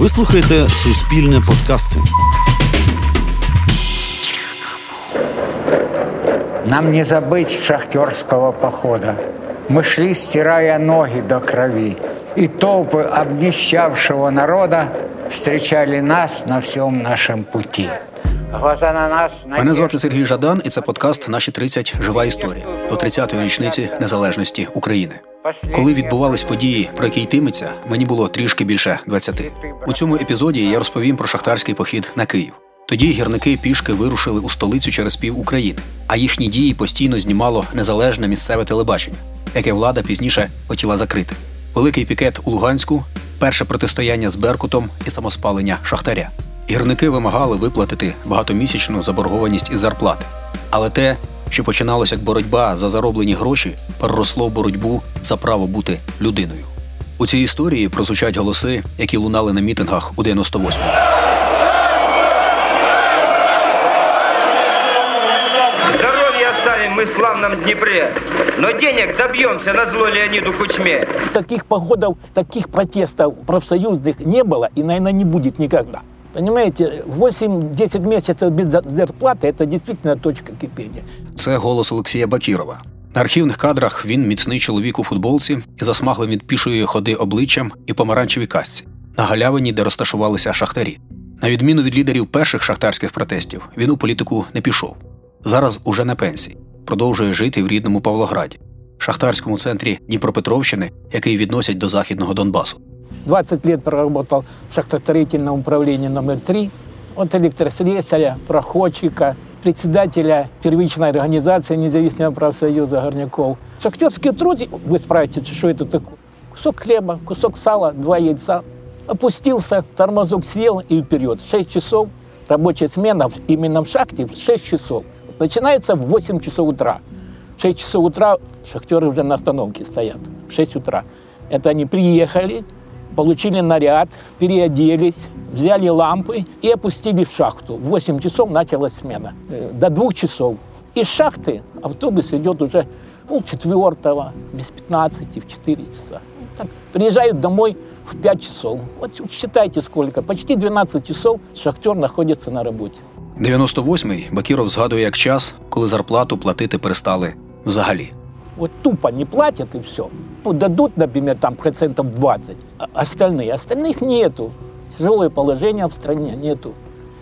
Ви слухаєте Суспільне подкасти. Нам не забыть шахтерского похода. Мы шли, стирая ноги до крови, и толпы обнищавшего народа встречали нас на всем нашем пути. Глаза на нас Мене звати Сергій Жадан, і це подкаст Наші 30. Жива історія до 30-ї річниці незалежності України. Коли відбувались події, про які йтиметься, мені було трішки більше 20. У цьому епізоді я розповім про шахтарський похід на Київ. Тоді гірники пішки вирушили у столицю через пів України, а їхні дії постійно знімало незалежне місцеве телебачення, яке влада пізніше хотіла закрити. Великий пікет у Луганську, перше протистояння з Беркутом і самоспалення Шахтаря. Гірники вимагали виплатити багатомісячну заборгованість із зарплати. Але те, що починалося як боротьба за зароблені гроші, переросло в боротьбу за право бути людиною. У цій історії прозвучать голоси, які лунали на мітингах у 98-му. Здоровье оставим мы в славном Днепре, но денег добьемся на зло Леониду Кучме. Таких походов, таких протестов профсоюзных не было и, наверное, не будет никогда. Понимаете, 8-10 месяцев без за- зарплаты – это действительно точка кипения. Це голос Олексія Бакірова. На архівних кадрах він міцний чоловік у футболці і засмаглим від пішої ходи обличчям і помаранчевій касці на галявині, де розташувалися шахтарі. На відміну від лідерів перших шахтарських протестів, він у політику не пішов. Зараз уже на пенсії, продовжує жити в рідному Павлограді, шахтарському центрі Дніпропетровщини, який відносять до західного Донбасу. 20 лет проработал в шахтостроительном управлении номер 3. От электрослесаря, проходчика, председателя первичной организации независимого профсоюза горняков. Шахтерский труд, вы спрашиваете, что это такое? Кусок хлеба, кусок сала, два яйца. Опустился, тормозок съел и вперед. 6 часов, рабочая смена именно в шахте в 6 часов. Начинается в 8 часов утра. В 6 часов утра шахтеры уже на остановке стоят. В 6 утра. Это они приехали, получили наряд, переоделись, взяли лампы и опустили в шахту. В 8 часов началась смена. Э, До 2 часов. Из шахты автобус идет уже пол четвертого, без 15, в 4 часа. Так, приезжают домой в 5 часов. Вот считайте сколько. Почти 12 часов шахтер находится на работе. 98-й Бакіров згадує як час, коли зарплату платити перестали взагалі. Вот тупо не платят и все. Ну, дадут, например, там процентов 20, а остальные. Остальных нету. Тяжелое положение в стране нету.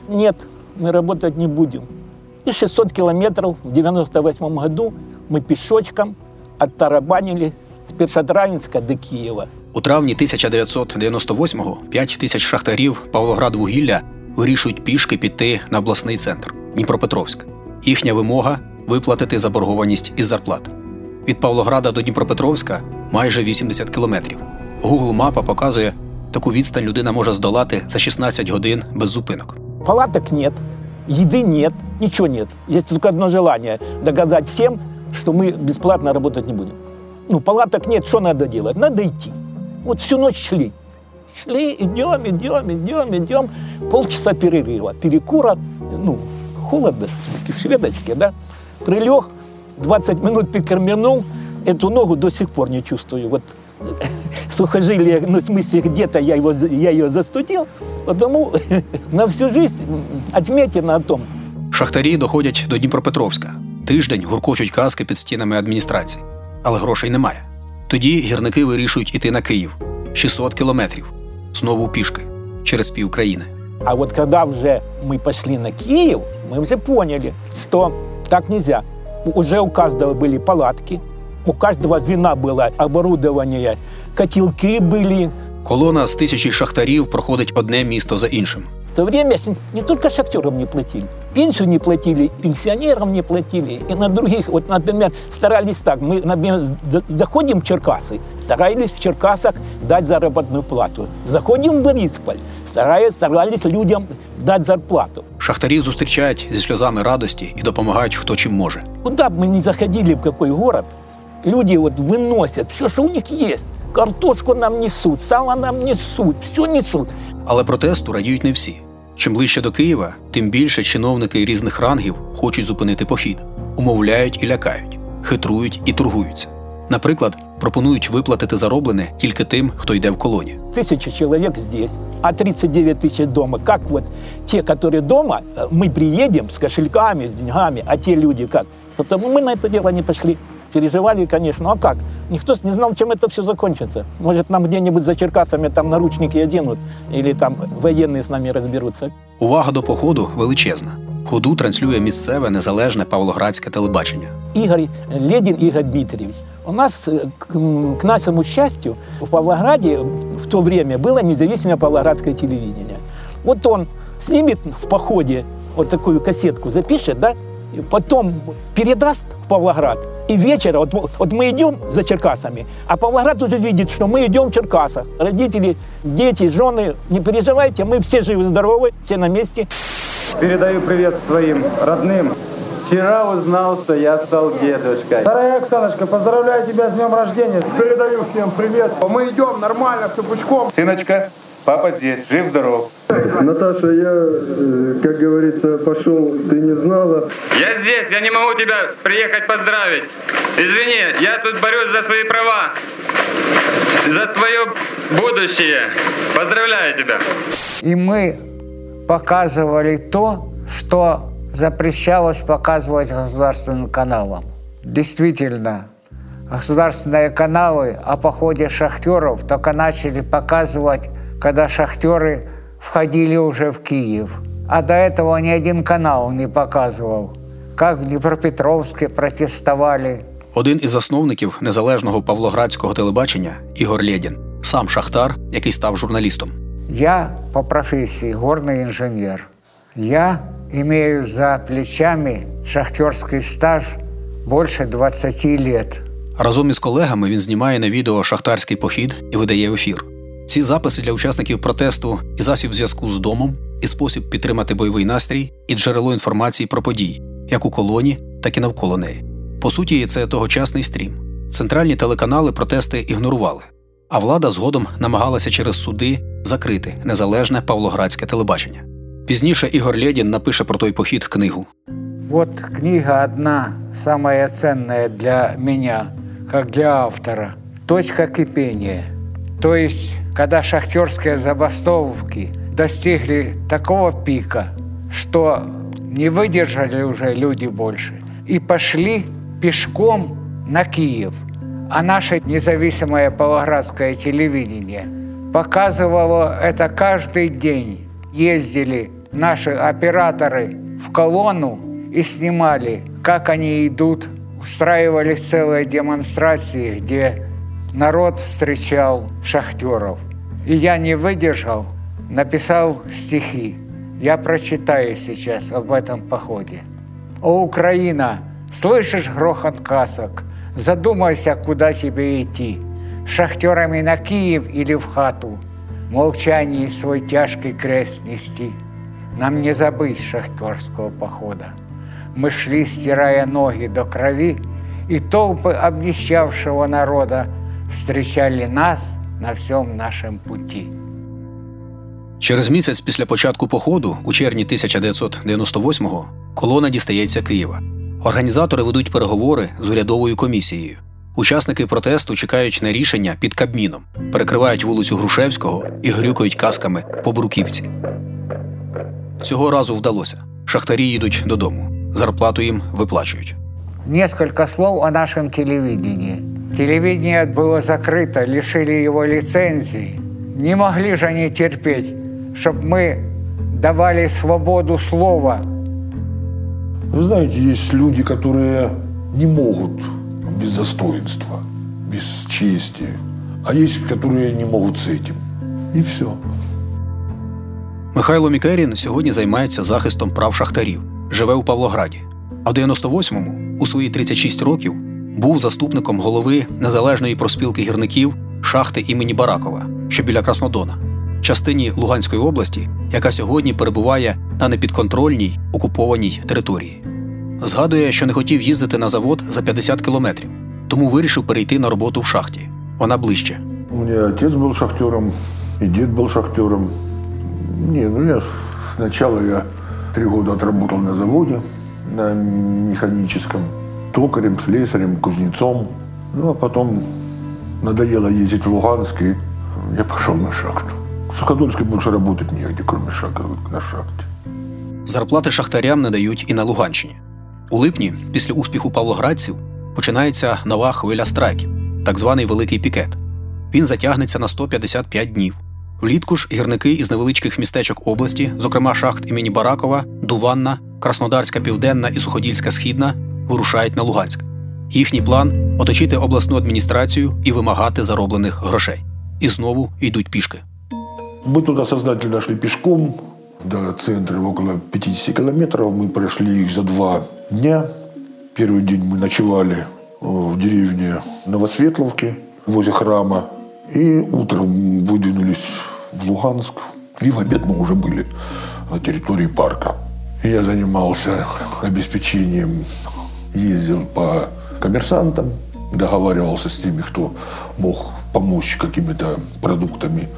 Нет, мы работать не будем. И 600 километров в 98 году мы пешочком оттарабанили с Першотравинска до Киева. У травні 1998-го 5 тисяч шахтарів Павлоградвугілля вирішують пішки піти на обласний центр Дніпропетровськ. Їхня вимога виплатити заборгованість із зарплат. Від Павлограда до Дніпропетровська майже 80 кілометрів. Google мапа показує, таку відстань людина може здолати за 16 годин без зупинок. Палаток нет, еды нет, ничего нет. Есть только одно желание – доказать всем, что мы бесплатно работать не будем. Ну, палаток нет, что надо делать? Надо идти. Вот всю ночь шли. Шли, идем, идем, идем, идем. Полчаса перерыва, перекура, ну, холодно, в шведочке, да. Прилег, 20 минут прикормянул, эту ногу до сих пор не чувствую. Вот сухожилие, ну, в смысле, где-то я, его, за- я ее застудил, потому на всю жизнь м, отметина о том, Шахтарі доходять до Дніпропетровська. Тиждень гуркочуть каски під стінами адміністрації, але грошей немає. Тоді гірники вирішують іти на Київ 600 кілометрів, знову пішки через пів країни. А вот когда уже мы пошли на Киев, мы уже поняли, что так нельзя. Уже у каждого были палатки, у каждого звена было оборудование, котелки были. Колона з тисячі шахтарів проходить одне місто за іншим. В то время с- не только шахтерам не платили, пенсию не платили, пенсионерам не платили. И на других, вот, например, старались так, мы, например, за- заходим в Черкасы, старались в Черкасах дать заработную плату. Заходим в Борисполь, старались, старались людям дать зарплату. Шахтарів зустрічають зі сльозами радості і допомагають хто чим може. Куда бы мы ни заходили, в какой город, люди вот выносят все, что у них есть. Картошку нам несут, сало нам несут, все несут. Але протесту радіють не всі. Чим ближче до Києва, тим більше чиновники різних рангів хочуть зупинити похід, умовляють і лякають, хитрують і торгуються. Наприклад, пропонують виплатити зароблене тільки тим, хто йде в колоні. Тысяча человек здесь, а 39 тысяч дома. Как вот те, которые дома, э, мы приедем с кошельками, с деньгами, а те люди как? Потому мы на это дело не пошли. Переживали, конечно, ну а как? Никто не знал, чем это все закончится. Может, нам где-нибудь за Черкасами там наручники оденут, или там военные с нами разберутся. Увага до походу величезна. Ходу транслює місцеве незалежне павлоградське телебачення. Игорь Ледин Игорь Дмитриевич. У нас, э, к, нашему счастью, в Павлограде в то время было независимое павлоградское телевидение. Вот он снимет в походе вот такую кассетку, запишет, да, потом передаст в Павлоград. И вечером, вот, вот мы идем за Черкасами, а Павлоград уже видит, что мы идем в Черкасах. Родители, дети, жены, не переживайте, мы все живы-здоровы, все на месте. Передаю привет своим родным. Вчера узнал, что я стал дедушкой. Дорогая Оксаночка, поздравляю тебя с днем рождения. Передаю всем привет. Мы идем нормально, все пучком. Сыночка, папа здесь, жив-здоров. Наташа, я, э, как говорится, пошел, ты не знала. Я здесь, я не могу тебя приехать поздравить. Извини, я тут борюсь за свои права, за твое будущее. Поздравляю тебя. И мы показывали то, что запрещалось показывать государственным каналам. Действительно, государственные каналы о походе шахтеров только начали показывать, когда шахтеры входили уже в Киев. А до этого ни один канал не показывал, как в Днепропетровске протестовали, Один із засновників незалежного павлоградського телебачення Ігор Лєдін, сам шахтар, який став журналістом. Я по профессии горный инженер. Я имею за плечами шахтерский стаж больше 20 лет. Разом із колегами він знімає на відео шахтарський похід і видає ефір. Ці записи для учасників протесту і засіб зв'язку з домом, і спосіб підтримати бойовий настрій, і джерело інформації про події, як у колоні, так і навколо неї. По суті, це тогочасний стрім. Центральні телеканали протести ігнорували, а влада згодом намагалася через суди закрити незалежне павлоградське телебачення. Пізніше Ігор Лєдін напише про той похід книгу. Вот книга одна, самая ценная для меня, как для автора. «Точка кипения». То есть, когда шахтерские забастовки достигли такого пика, что не выдержали уже люди больше и пошли пешком на Киев. А наше независимое павлоградское телевидение показывало это каждый день. Ездили наши операторы в колонну и снимали, как они идут. Устраивались целые демонстрации, где народ встречал шахтеров. И я не выдержал, написал стихи. Я прочитаю сейчас об этом походе. О, Украина, слышишь грохот касок? Задумайся, куда тебе идти. Шахтерами на Киев или в хату. Молчании свой тяжкий крест нести. Нам не забыть шахтерского похода. Мы шли, стирая ноги до крови, и толпы обнищавшего народа встречали нас на всем нашем пути. Через місяць після початку походу, у червні 1998-го, колона дістається Києва. Організатори ведуть переговори з урядовою комісією. Учасники протесту чекають на рішення під Кабміном, перекривають вулицю Грушевського і грюкають касками по Бруківці. Цього разу вдалося. Шахтарі їдуть додому. Зарплату їм виплачують. Несколько слов о нашем телевидении. Телевидение было закрыто, лишили его лицензии. Не могли же они терпеть, чтобы мы давали свободу слова. Вы знаете, есть люди, которые не могут без достоинства, без чести, а есть, которые не могут с этим. И все. Михайло Мікерін сьогодні займається захистом прав шахтарів, живе у Павлограді. А в 98-му, у свої 36 років, був заступником голови незалежної проспілки гірників шахти імені Баракова, що біля Краснодона, частині Луганської області, яка сьогодні перебуває на непідконтрольній окупованій території. Згадує, що не хотів їздити на завод за 50 кілометрів, тому вирішив перейти на роботу в шахті. Вона ближче. У меня отец был шахтером, и дед был шахтером. Не, ну я сначала я три года отработал на заводе, на механическом, токарем, слесарем, кузнецом. Ну а потом надоело ездить в Луганск, и я пошел на шахту. В Суходольске больше работать негде, кроме шага на шахте. Зарплати шахтарям не дають і на Луганщині. У липні, після успіху павлоградців, починається нова хвиля страйків, так званий Великий пікет. Він затягнеться на 155 днів. Влітку ж гірники із невеличких містечок області, зокрема шахт імені Баракова, Дуванна, Краснодарська Південна і Суходільська Східна, вирушають на Луганськ. Їхній план оточити обласну адміністрацію і вимагати зароблених грошей. І знову йдуть пішки. Мы туда сознательно шли пешком до центра около 50 километров. Мы прошли их за два дня. Первый день мы ночевали э, в деревне Новосветловке возле храма. И утром выдвинулись в Луганск. И в обед мы уже были на территории парка. И Я занимался обеспечением, ездил по коммерсантам, договаривался с теми, кто мог помочь какими-то продуктами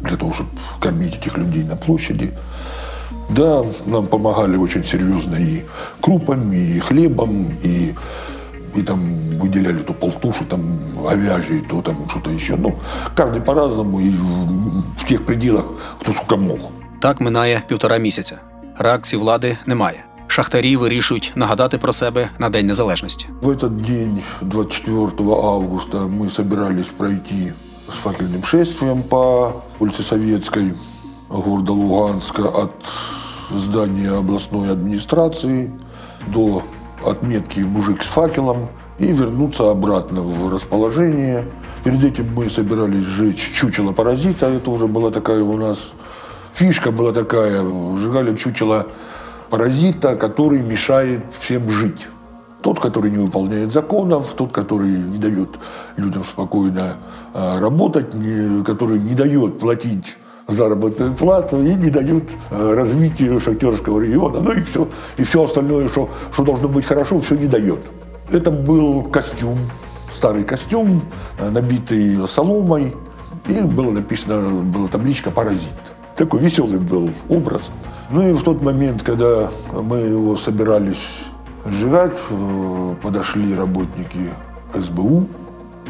для того, чтобы кормить этих людей на площади. Да, нам помогали очень серьезно и крупами, и хлебом, и, и там выделяли то полтуши, там говяжьи, то там что-то еще. Ну, каждый по-разному и в, в тех пределах, кто сколько мог. Так минає півтора місяця. Реакції влади немає. Шахтарі вирішують нагадати про себе на День Незалежності. В этот день, 24 августа, мы собирались пройти с факельным шествием по улице Советской города Луганска от здания областной администрации до отметки «Мужик с факелом» и вернуться обратно в расположение. Перед этим мы собирались сжечь чучело паразита. Это уже была такая у нас фишка была такая. Сжигали чучело паразита, который мешает всем жить. Тот, который не выполняет законов, тот, который не дает людям спокойно а, работать, который не дает платить заработную плату и не дает а, развитию шахтерского региона. Ну и все, и все остальное, что, что должно быть хорошо, все не дает. Это был костюм, старый костюм, а, набитый соломой, и было написано, была табличка «Паразит». Такой веселый был образ. Ну и в тот момент, когда мы его собирались сжигать, э, подошли работники СБУ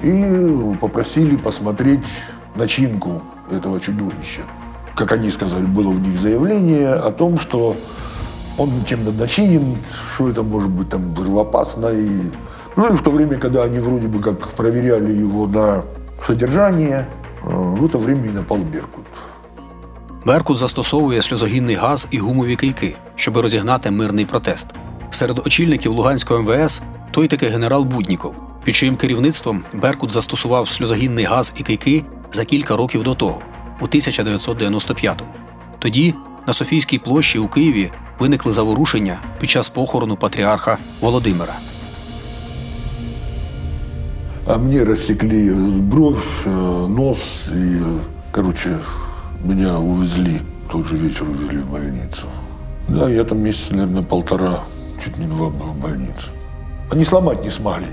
и попросили посмотреть начинку этого чудовища. Как они сказали, было у них заявление о том, что он чем-то начинен, что это может быть там взрывоопасно. И... Ну и в то время, когда они вроде бы как проверяли его на содержание, э, в это время и напал Беркут. Беркут застосовує сльозогінний газ і гумові кийки, щоб розігнати мирний протест. Серед очільників Луганського МВС той таки генерал Будніков, під чиїм керівництвом Беркут застосував сльозогінний газ і кийки за кілька років до того, у 1995-му. Тоді на Софійській площі у Києві виникли заворушення під час похорону патріарха Володимира. А мне рассекли бровь, э, нос и, э, короче, меня увезли. В тот же вечер увезли в больницу. Да, я там месяца, наверное, полтора, чуть не два был в больнице. Они сломать не смогли.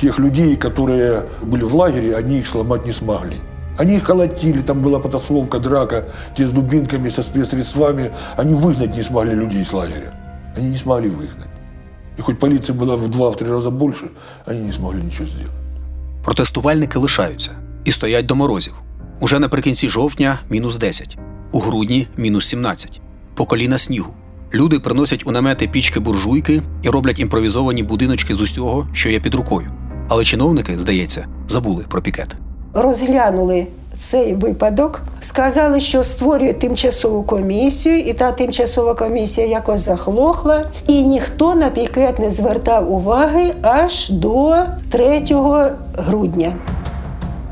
Тех людей, которые были в лагере, они их сломать не смогли. Они их колотили, там была потасовка, драка, те с дубинками, со спецсредствами. Они выгнать не смогли людей из лагеря. Они не смогли выгнать. И хоть полиция была в два-три раза больше, они не смогли ничего сделать. Протестувальники лишаються і стоять до морозів. Уже наприкінці жовтня мінус 10, у грудні мінус 17. По коліна снігу. Люди приносять у намети пічки буржуйки і роблять імпровізовані будиночки з усього, що є під рукою. Але чиновники, здається, забули про пікет. розглянули цей випадок, сказали, що створюють тимчасову комісію, і та тимчасова комісія якось захлохла, і ніхто на пікет не звертав уваги аж до 3 грудня.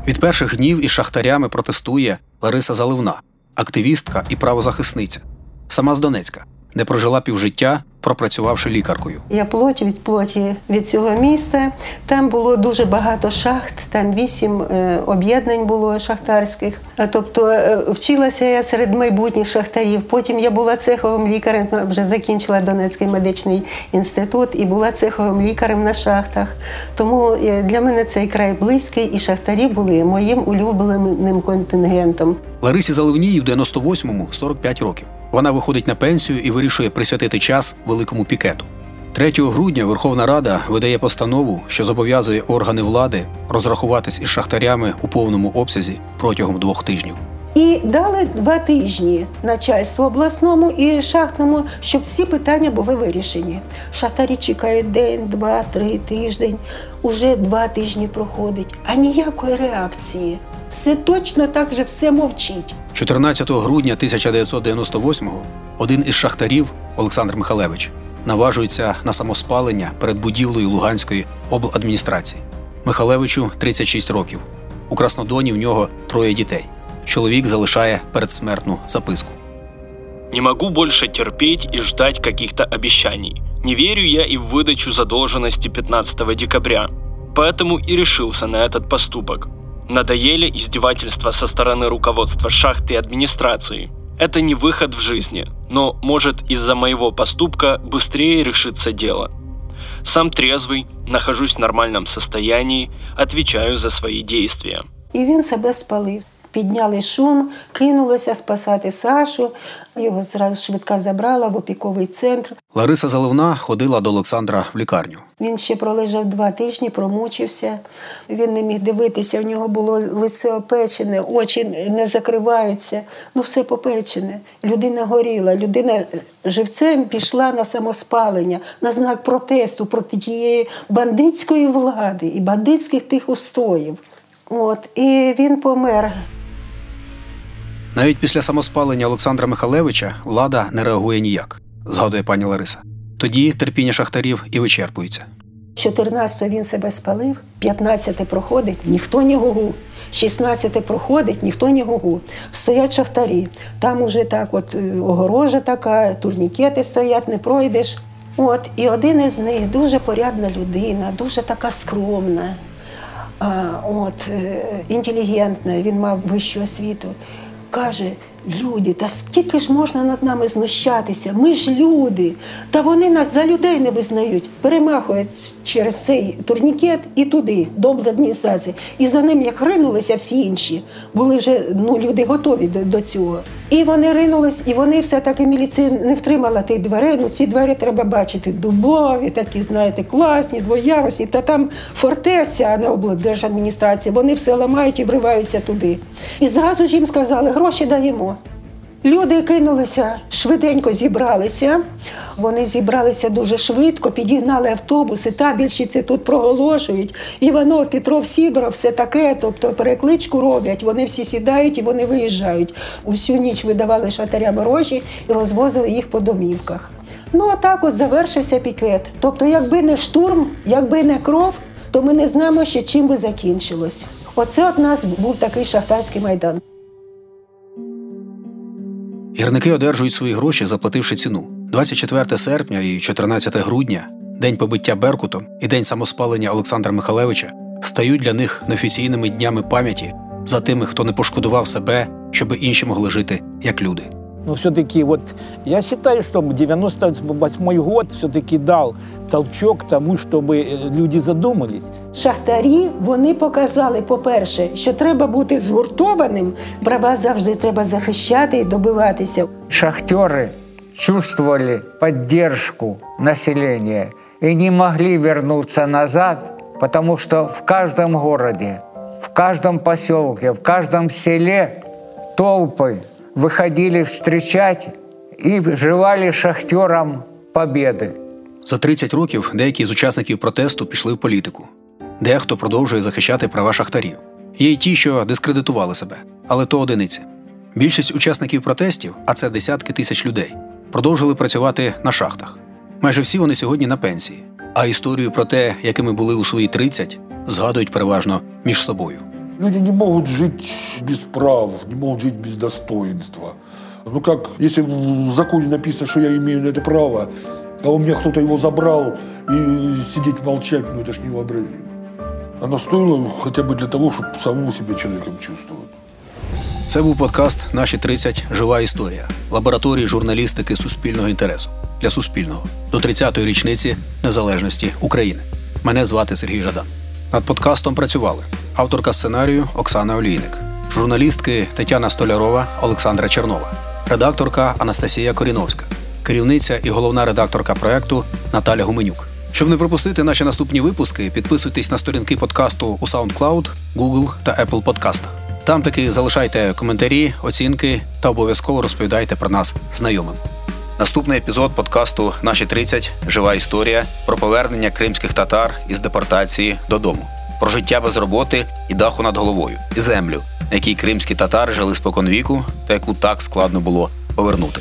Від перших днів із шахтарями протестує Лариса Заливна, активістка і правозахисниця, сама з Донецька, де прожила півжиття, пропрацювавши лікаркою. Я плоті від плоті від цього міста. Там було дуже багато шахт, там вісім е, об'єднань було шахтарських. Тобто е, вчилася я серед майбутніх шахтарів. Потім я була цеховим лікарем, ну, вже закінчила Донецький медичний інститут і була цеховим лікарем на шахтах. Тому е, для мене цей край близький, і шахтарі були моїм улюбленим контингентом. Ларисі Заливній в 98-му 45 років. Вона виходить на пенсію і вирішує присвятити час великому пікету. 3 грудня Верховна Рада видає постанову, що зобов'язує органи влади розрахуватись із шахтарями у повному обсязі протягом двох тижнів. І дали два тижні начальству обласному і шахтному, щоб всі питання були вирішені. Шахтарі чекають день, два, три тиждень. Уже два тижні проходить, а ніякої реакції Все точно так же все мовчить. 14 грудня 1998-го один із шахтарів Олександр Михалевич наважується на самоспалення перед будівлею Луганської обладміністрації. Михалевичу 36 років. У Краснодоні в нього троє дітей. Чоловік залишає передсмертну записку. Не могу больше терпеть и ждать каких-то обещаний. Не верю я и в выдачу задолженности 15 декабря. Поэтому и решился на этот поступок. Надоели издевательства со стороны руководства шахты и администрации. Это не выход в жизни, но может из-за моего поступка быстрее решится дело. Сам трезвый, нахожусь в нормальном состоянии, отвечаю за свои действия. І він себе. Підняли шум, кинулося спасати Сашу. Його зразу швидка забрала в опіковий центр. Лариса Заливна ходила до Олександра в лікарню. Він ще пролежав два тижні, промучився. Він не міг дивитися, у нього було лице опечене, очі не закриваються. Ну, все попечене. Людина горіла, людина живцем пішла на самоспалення, на знак протесту проти тієї бандитської влади і бандитських тих устоїв. От, і він помер. Навіть після самоспалення Олександра Михалевича влада не реагує ніяк, згадує пані Лариса. Тоді терпіння шахтарів і вичерпується. 14-го він себе спалив, 15-те проходить, ніхто не гугу. 16-те проходить, ніхто не гугу. Стоять шахтарі. Там уже так, от е, огорожа така, турнікети стоять, не пройдеш. От, і один із них дуже порядна людина, дуже така скромна, а, от, е, інтелігентна, він мав вищу освіту. Каже: люди, та скільки ж можна над нами знущатися? Ми ж люди. Та вони нас за людей не визнають. Перемахує через цей турнікет і туди, до адміністрації. І за ним як ринулися всі інші. Були вже ну, люди готові до, до цього. І вони ринулись, і вони все-таки міліція не втримала тих дверей. Ну ці двері треба бачити. Дубові, такі, знаєте, класні, двоярусні. Та там фортеця, на облдержадміністрації. Вони все ламають і вриваються туди. І зразу ж їм сказали, гроші даємо. Люди кинулися, швиденько зібралися. Вони зібралися дуже швидко, підігнали автобуси, табільщиці тут проголошують. Іванов, Петров, Сідоров, все таке. Тобто перекличку роблять. Вони всі сідають і вони виїжджають. Усю ніч видавали шатарям гроші і розвозили їх по домівках. Ну а так от завершився пікет. Тобто, якби не штурм, якби не кров, то ми не знаємо ще чим би закінчилось. Оце от нас був такий шахтарський майдан. Гірники одержують свої гроші, заплативши ціну. 24 серпня і 14 грудня, день побиття Беркутом і день самоспалення Олександра Михалевича, стають для них неофіційними днями пам'яті за тими, хто не пошкодував себе, щоби інші могли жити як люди. Но все-таки вот я считаю, что 98 год все-таки дал толчок тому, чтобы э, люди задумались. Шахтарі вони показали, по-перше, що треба бути згуртованим, права завжди треба захищати і добиватися. Шахтеры чувствовали поддержку населения и не могли вернуться назад, потому что в каждом городе, в каждом поселке, в каждом селе толпы выходили встречать и желали шахтерам победы. За 30 років деякі з учасників протесту пішли в політику. Дехто продовжує захищати права шахтарів. Є й ті, що дискредитували себе, але то одиниці. Більшість учасників протестів, а це десятки тисяч людей, продовжили працювати на шахтах. Майже всі вони сьогодні на пенсії. А історію про те, якими були у свої 30, згадують переважно між собою. Люди не могут жить без прав, не могут жить без достоинства. Ну как, если в законе написано, что я имею на это право, а у меня кто-то его забрал, и сидеть молчать, ну это ж невообразимо. Оно стоило хотя бы для того, чтобы самому себя человеком чувствовать. Це був подкаст Наші 30. Жива історія лабораторії журналістики суспільного інтересу для Суспільного до 30-ї річниці незалежності України. Мене звати Сергій Жадан. Над подкастом працювали авторка сценарію Оксана Олійник, журналістки Тетяна Столярова, Олександра Чернова, редакторка Анастасія Коріновська, керівниця і головна редакторка проекту Наталя Гуменюк. Щоб не пропустити наші наступні випуски, підписуйтесь на сторінки подкасту у SoundCloud, Google та Apple Podcast. Там таки залишайте коментарі, оцінки та обов'язково розповідайте про нас знайомим. Наступний епізод подкасту Наші 30. Жива історія про повернення кримських татар із депортації додому, про життя без роботи і даху над головою, і землю, на якій кримські татари жили споконвіку та яку так складно було повернути.